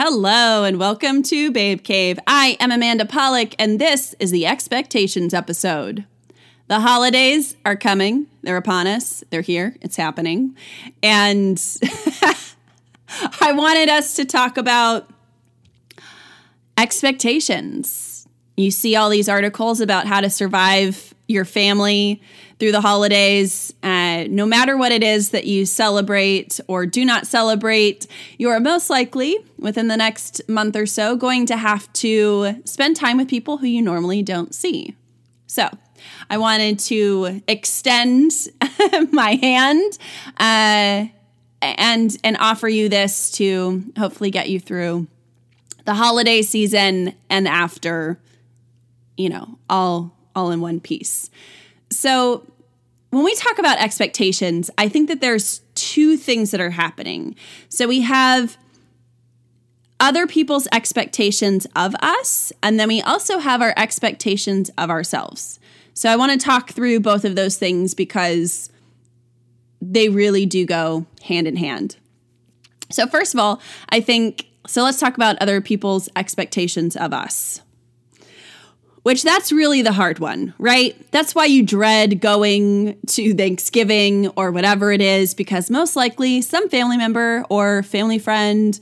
Hello and welcome to Babe Cave. I am Amanda Polick, and this is the Expectations episode. The holidays are coming, they're upon us, they're here, it's happening. And I wanted us to talk about expectations. You see all these articles about how to survive your family through the holidays. No matter what it is that you celebrate or do not celebrate, you are most likely within the next month or so going to have to spend time with people who you normally don't see. So, I wanted to extend my hand uh, and and offer you this to hopefully get you through the holiday season and after, you know, all all in one piece. So, when we talk about expectations, I think that there's two things that are happening. So, we have other people's expectations of us, and then we also have our expectations of ourselves. So, I want to talk through both of those things because they really do go hand in hand. So, first of all, I think so let's talk about other people's expectations of us which that's really the hard one, right? That's why you dread going to Thanksgiving or whatever it is, because most likely some family member or family friend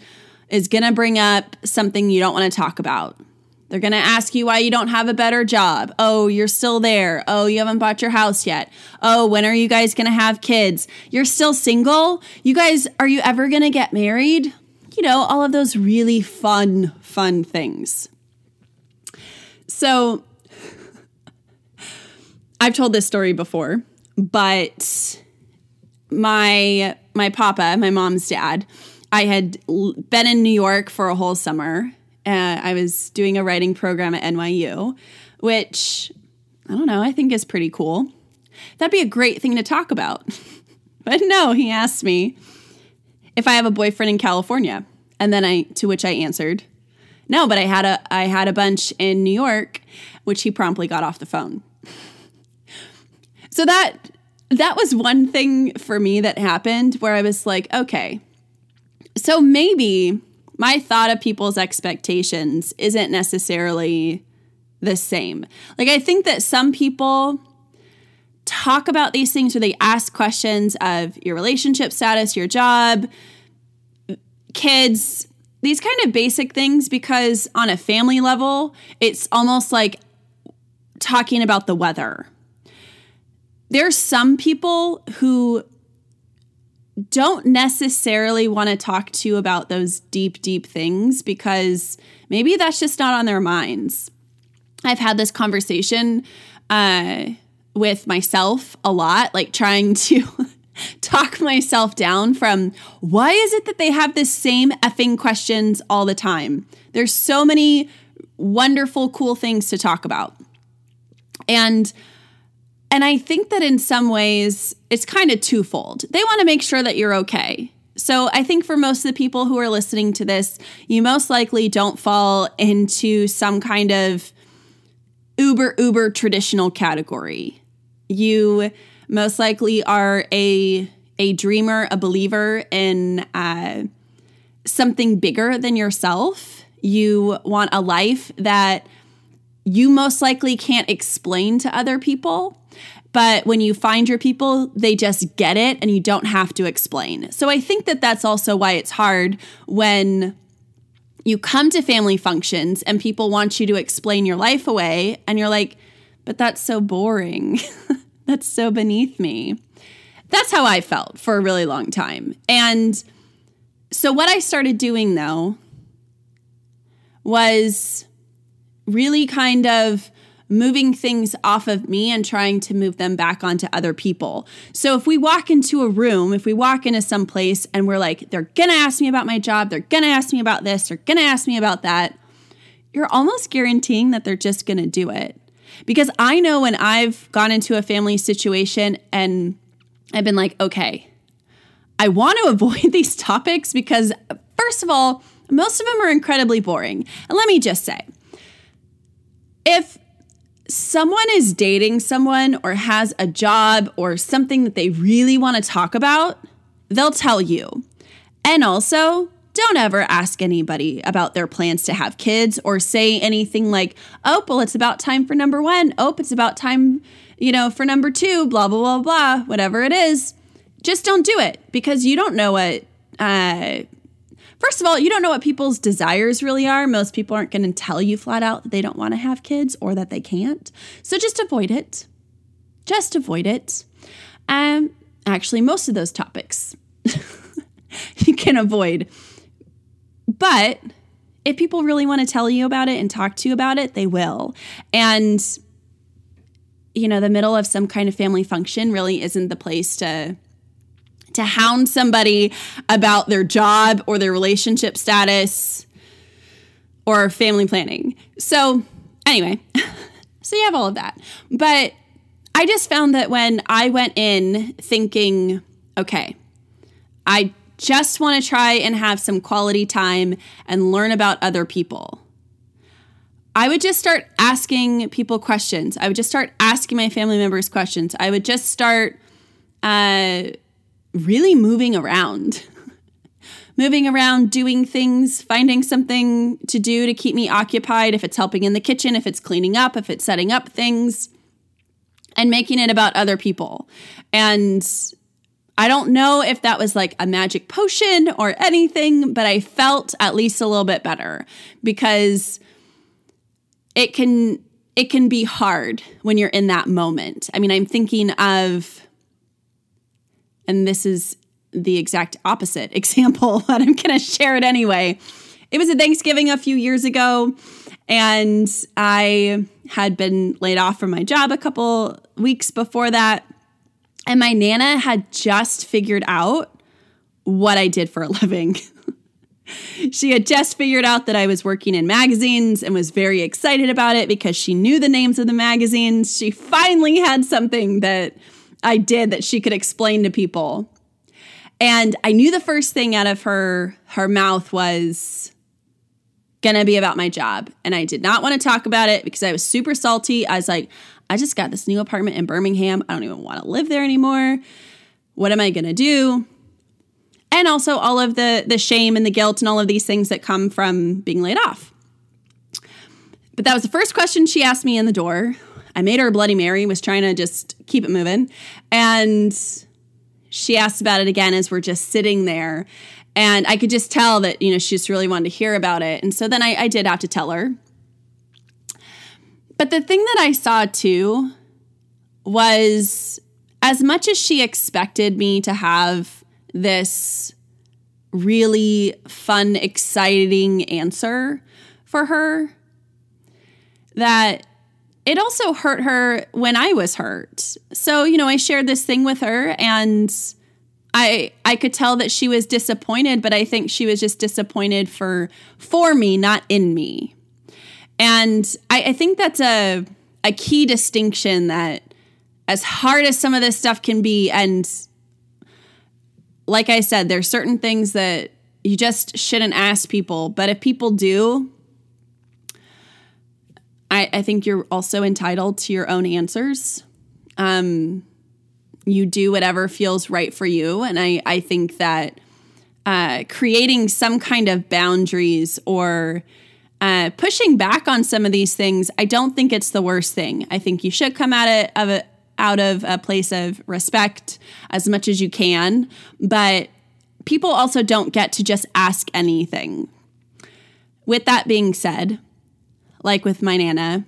is going to bring up something you don't want to talk about. They're going to ask you why you don't have a better job. Oh, you're still there. Oh, you haven't bought your house yet. Oh, when are you guys going to have kids? You're still single? You guys, are you ever going to get married? You know, all of those really fun, fun things. So I've told this story before, but my my papa, my mom's dad, I had been in New York for a whole summer. Uh, I was doing a writing program at NYU, which I don't know, I think is pretty cool. That'd be a great thing to talk about. but no, he asked me if I have a boyfriend in California. And then I to which I answered, no, but I had a I had a bunch in New York, which he promptly got off the phone. so that that was one thing for me that happened where I was like, okay. So maybe my thought of people's expectations isn't necessarily the same. Like I think that some people talk about these things or they ask questions of your relationship status, your job, kids, these kind of basic things because on a family level, it's almost like talking about the weather. There's some people who don't necessarily want to talk to you about those deep, deep things because maybe that's just not on their minds. I've had this conversation uh, with myself a lot, like trying to talk myself down from why is it that they have the same effing questions all the time? There's so many wonderful, cool things to talk about. And and I think that in some ways it's kind of twofold. They want to make sure that you're okay. So I think for most of the people who are listening to this, you most likely don't fall into some kind of uber uber traditional category. You most likely are a a dreamer, a believer in uh, something bigger than yourself. You want a life that you most likely can't explain to other people. But when you find your people, they just get it and you don't have to explain. So I think that that's also why it's hard when you come to family functions and people want you to explain your life away and you're like, but that's so boring. That's so beneath me. That's how I felt for a really long time. And so, what I started doing though was really kind of moving things off of me and trying to move them back onto other people. So if we walk into a room, if we walk into some place and we're like, they're gonna ask me about my job, they're gonna ask me about this, they're gonna ask me about that, you're almost guaranteeing that they're just gonna do it. Because I know when I've gone into a family situation and I've been like, okay, I want to avoid these topics because, first of all, most of them are incredibly boring. And let me just say, if someone is dating someone or has a job or something that they really want to talk about, they'll tell you. And also, don't ever ask anybody about their plans to have kids or say anything like, oh, well, it's about time for number one. Oh, it's about time, you know, for number two, blah, blah, blah, blah, whatever it is. Just don't do it because you don't know what, uh, first of all, you don't know what people's desires really are. Most people aren't going to tell you flat out that they don't want to have kids or that they can't. So just avoid it. Just avoid it. Um, actually, most of those topics you can avoid but if people really want to tell you about it and talk to you about it, they will. And, you know, the middle of some kind of family function really isn't the place to to hound somebody about their job or their relationship status or family planning. So, anyway, so you have all of that. But I just found that when I went in thinking, okay, I just want to try and have some quality time and learn about other people. I would just start asking people questions. I would just start asking my family members questions. I would just start uh, really moving around. moving around, doing things, finding something to do to keep me occupied, if it's helping in the kitchen, if it's cleaning up, if it's setting up things, and making it about other people. And I don't know if that was like a magic potion or anything, but I felt at least a little bit better because it can it can be hard when you're in that moment. I mean, I'm thinking of and this is the exact opposite example, but I'm going to share it anyway. It was a Thanksgiving a few years ago and I had been laid off from my job a couple weeks before that and my Nana had just figured out what I did for a living. she had just figured out that I was working in magazines and was very excited about it because she knew the names of the magazines. She finally had something that I did that she could explain to people. And I knew the first thing out of her her mouth was going to be about my job. And I did not want to talk about it because I was super salty. I was like, I just got this new apartment in Birmingham. I don't even want to live there anymore. What am I going to do? And also all of the the shame and the guilt and all of these things that come from being laid off. But that was the first question she asked me in the door. I made her a Bloody Mary, was trying to just keep it moving. And she asked about it again as we're just sitting there. And I could just tell that, you know, she just really wanted to hear about it. And so then I, I did have to tell her. But the thing that I saw too was as much as she expected me to have this really fun, exciting answer for her, that it also hurt her when I was hurt. So, you know, I shared this thing with her and I I could tell that she was disappointed, but I think she was just disappointed for for me, not in me. And I, I think that's a a key distinction that as hard as some of this stuff can be, and like I said, there's certain things that you just shouldn't ask people. But if people do, I, I think you're also entitled to your own answers. Um, you do whatever feels right for you. And I, I think that uh, creating some kind of boundaries or uh, pushing back on some of these things, I don't think it's the worst thing. I think you should come at it of a, out of a place of respect as much as you can, but people also don't get to just ask anything. With that being said, like with my nana,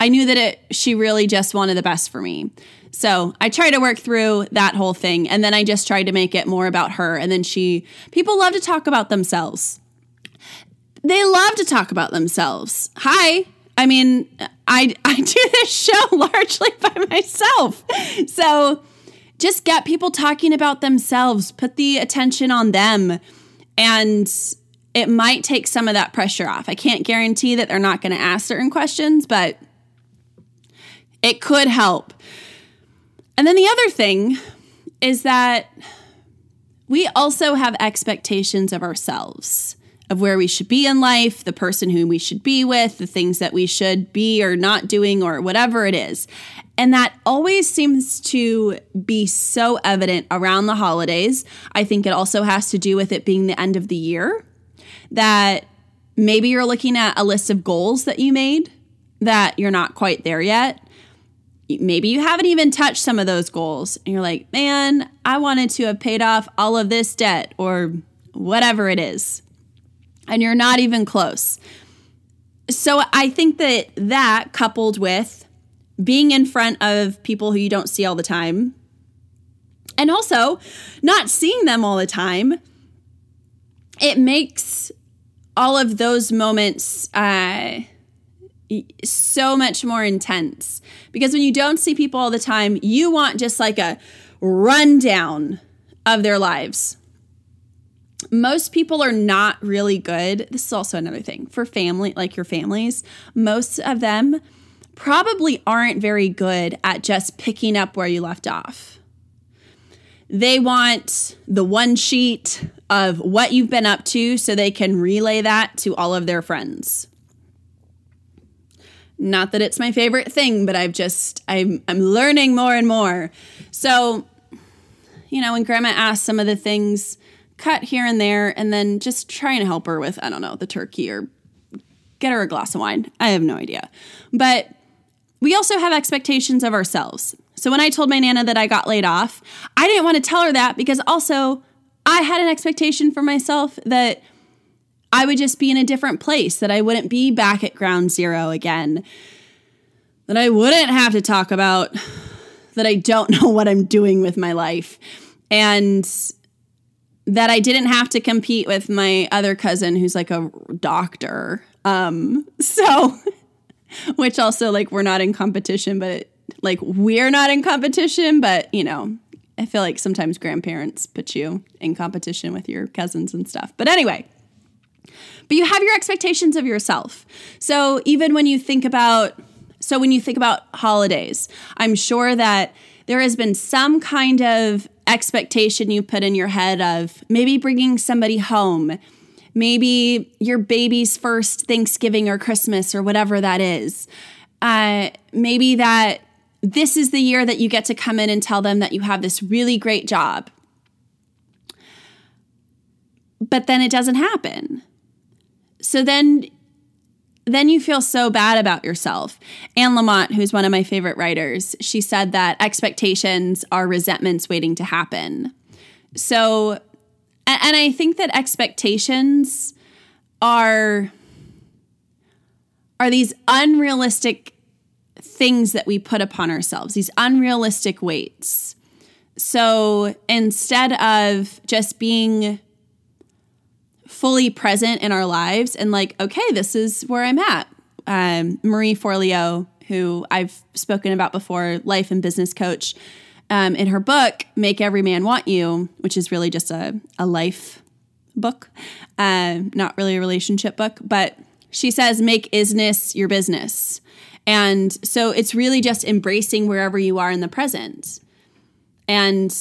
I knew that it she really just wanted the best for me. So I tried to work through that whole thing and then I just tried to make it more about her. And then she people love to talk about themselves they love to talk about themselves. Hi. I mean, I I do this show largely by myself. So just get people talking about themselves, put the attention on them, and it might take some of that pressure off. I can't guarantee that they're not going to ask certain questions, but it could help. And then the other thing is that we also have expectations of ourselves of where we should be in life, the person who we should be with, the things that we should be or not doing, or whatever it is. And that always seems to be so evident around the holidays. I think it also has to do with it being the end of the year. that maybe you're looking at a list of goals that you made that you're not quite there yet. Maybe you haven't even touched some of those goals and you're like, man, I wanted to have paid off all of this debt or whatever it is. And you're not even close. So I think that that coupled with being in front of people who you don't see all the time and also not seeing them all the time, it makes all of those moments uh, so much more intense. Because when you don't see people all the time, you want just like a rundown of their lives. Most people are not really good. This is also another thing for family, like your families. Most of them probably aren't very good at just picking up where you left off. They want the one sheet of what you've been up to so they can relay that to all of their friends. Not that it's my favorite thing, but I've just I'm I'm learning more and more. So, you know, when grandma asked some of the things, cut here and there and then just try and help her with I don't know, the turkey or get her a glass of wine. I have no idea. But we also have expectations of ourselves. So when I told my Nana that I got laid off, I didn't want to tell her that because also I had an expectation for myself that I would just be in a different place, that I wouldn't be back at ground zero again, that I wouldn't have to talk about that I don't know what I'm doing with my life, and that I didn't have to compete with my other cousin who's like a doctor. Um, so, which also, like, we're not in competition, but it, like we're not in competition, but you know, I feel like sometimes grandparents put you in competition with your cousins and stuff. But anyway, but you have your expectations of yourself. So even when you think about so when you think about holidays, I'm sure that there has been some kind of expectation you put in your head of maybe bringing somebody home, maybe your baby's first Thanksgiving or Christmas or whatever that is. Uh, maybe that this is the year that you get to come in and tell them that you have this really great job. But then it doesn't happen. So then then you feel so bad about yourself. Anne Lamott, who's one of my favorite writers, she said that expectations are resentments waiting to happen. So and I think that expectations are are these unrealistic things that we put upon ourselves, these unrealistic weights. So instead of just being fully present in our lives and like, okay, this is where I'm at. Um, Marie Forleo, who I've spoken about before, life and business coach, um, in her book, Make Every Man Want You, which is really just a, a life book, uh, not really a relationship book, but she says, make isness your business. And so it's really just embracing wherever you are in the present. And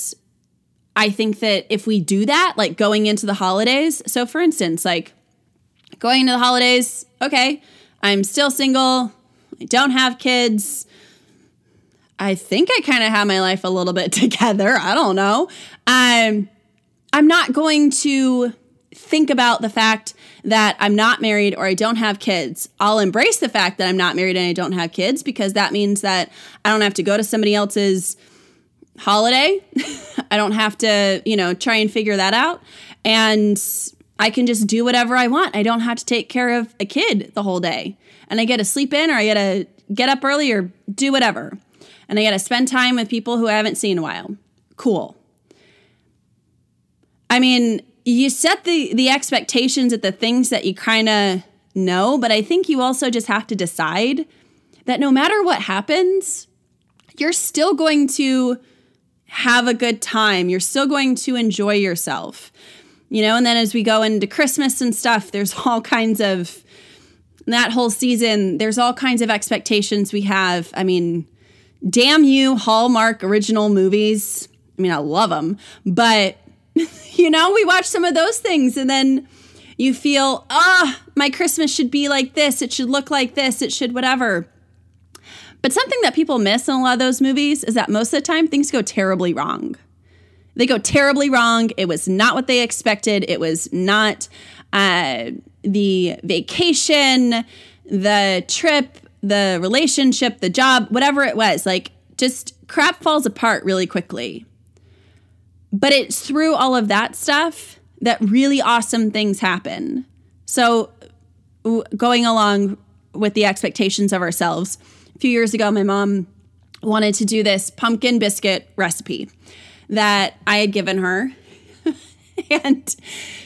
I think that if we do that, like going into the holidays, so for instance, like going into the holidays, okay, I'm still single, I don't have kids. I think I kind of have my life a little bit together. I don't know. I'm I'm not going to think about the fact that I'm not married or I don't have kids. I'll embrace the fact that I'm not married and I don't have kids because that means that I don't have to go to somebody else's holiday. I don't have to, you know, try and figure that out. And I can just do whatever I want. I don't have to take care of a kid the whole day. And I get to sleep in or I get to get up early or do whatever. And I get to spend time with people who I haven't seen in a while. Cool. I mean, you set the the expectations at the things that you kind of know, but I think you also just have to decide that no matter what happens, you're still going to have a good time. You're still going to enjoy yourself. You know, and then as we go into Christmas and stuff, there's all kinds of that whole season, there's all kinds of expectations we have. I mean, damn you, Hallmark original movies. I mean, I love them, but you know, we watch some of those things and then you feel, ah, oh, my Christmas should be like this. It should look like this. It should whatever. But something that people miss in a lot of those movies is that most of the time things go terribly wrong. They go terribly wrong. It was not what they expected. It was not uh, the vacation, the trip, the relationship, the job, whatever it was. Like, just crap falls apart really quickly. But it's through all of that stuff that really awesome things happen. So, going along with the expectations of ourselves, few years ago, my mom wanted to do this pumpkin biscuit recipe that I had given her. and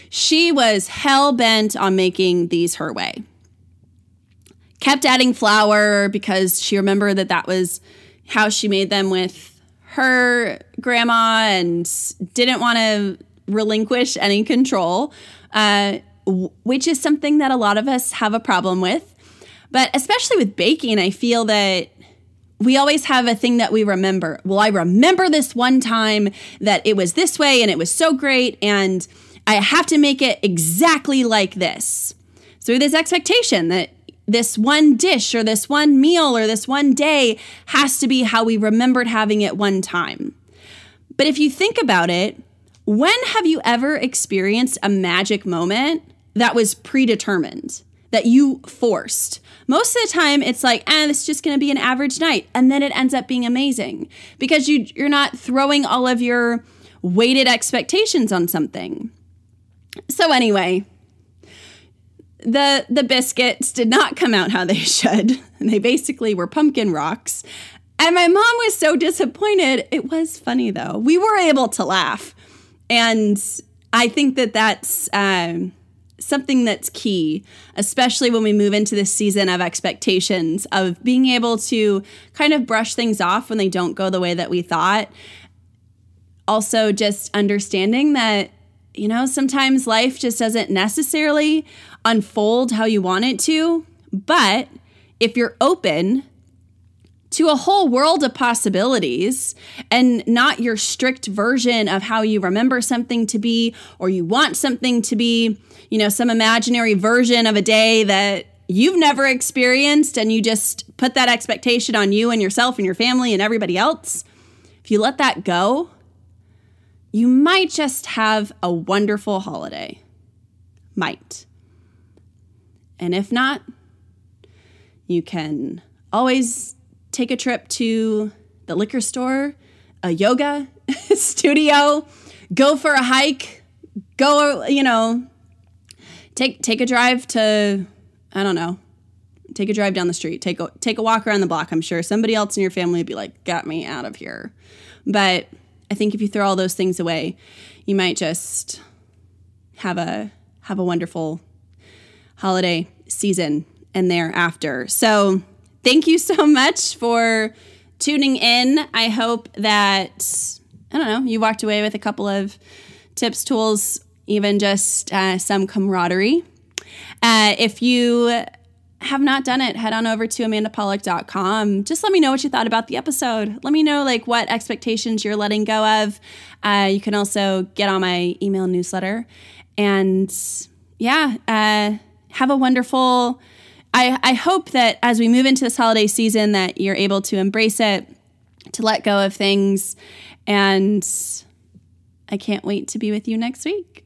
she was hell bent on making these her way. Kept adding flour because she remembered that that was how she made them with her grandma and didn't want to relinquish any control, uh, which is something that a lot of us have a problem with. But especially with baking, I feel that we always have a thing that we remember. Well, I remember this one time that it was this way and it was so great, and I have to make it exactly like this. So, this expectation that this one dish or this one meal or this one day has to be how we remembered having it one time. But if you think about it, when have you ever experienced a magic moment that was predetermined, that you forced? Most of the time, it's like, eh, this is just going to be an average night. And then it ends up being amazing because you, you're not throwing all of your weighted expectations on something. So, anyway, the the biscuits did not come out how they should. They basically were pumpkin rocks. And my mom was so disappointed. It was funny though. We were able to laugh. And I think that that's um, something that's key, especially when we move into this season of expectations, of being able to kind of brush things off when they don't go the way that we thought. Also, just understanding that, you know, sometimes life just doesn't necessarily unfold how you want it to. But if you're open to a whole world of possibilities and not your strict version of how you remember something to be or you want something to be, you know, some imaginary version of a day that you've never experienced and you just put that expectation on you and yourself and your family and everybody else. If you let that go, you might just have a wonderful holiday. Might. And if not, you can always take a trip to the liquor store, a yoga studio, go for a hike, go, you know, take take a drive to I don't know. Take a drive down the street. Take a take a walk around the block. I'm sure somebody else in your family would be like, "Got me out of here." But I think if you throw all those things away, you might just have a have a wonderful holiday season and thereafter. So, thank you so much for tuning in. I hope that, I don't know, you walked away with a couple of tips, tools, even just uh, some camaraderie. Uh, if you have not done it, head on over to amandapolick.com. Just let me know what you thought about the episode. Let me know like what expectations you're letting go of. Uh, you can also get on my email newsletter. And yeah, uh, have a wonderful I, I hope that as we move into this holiday season that you're able to embrace it to let go of things and i can't wait to be with you next week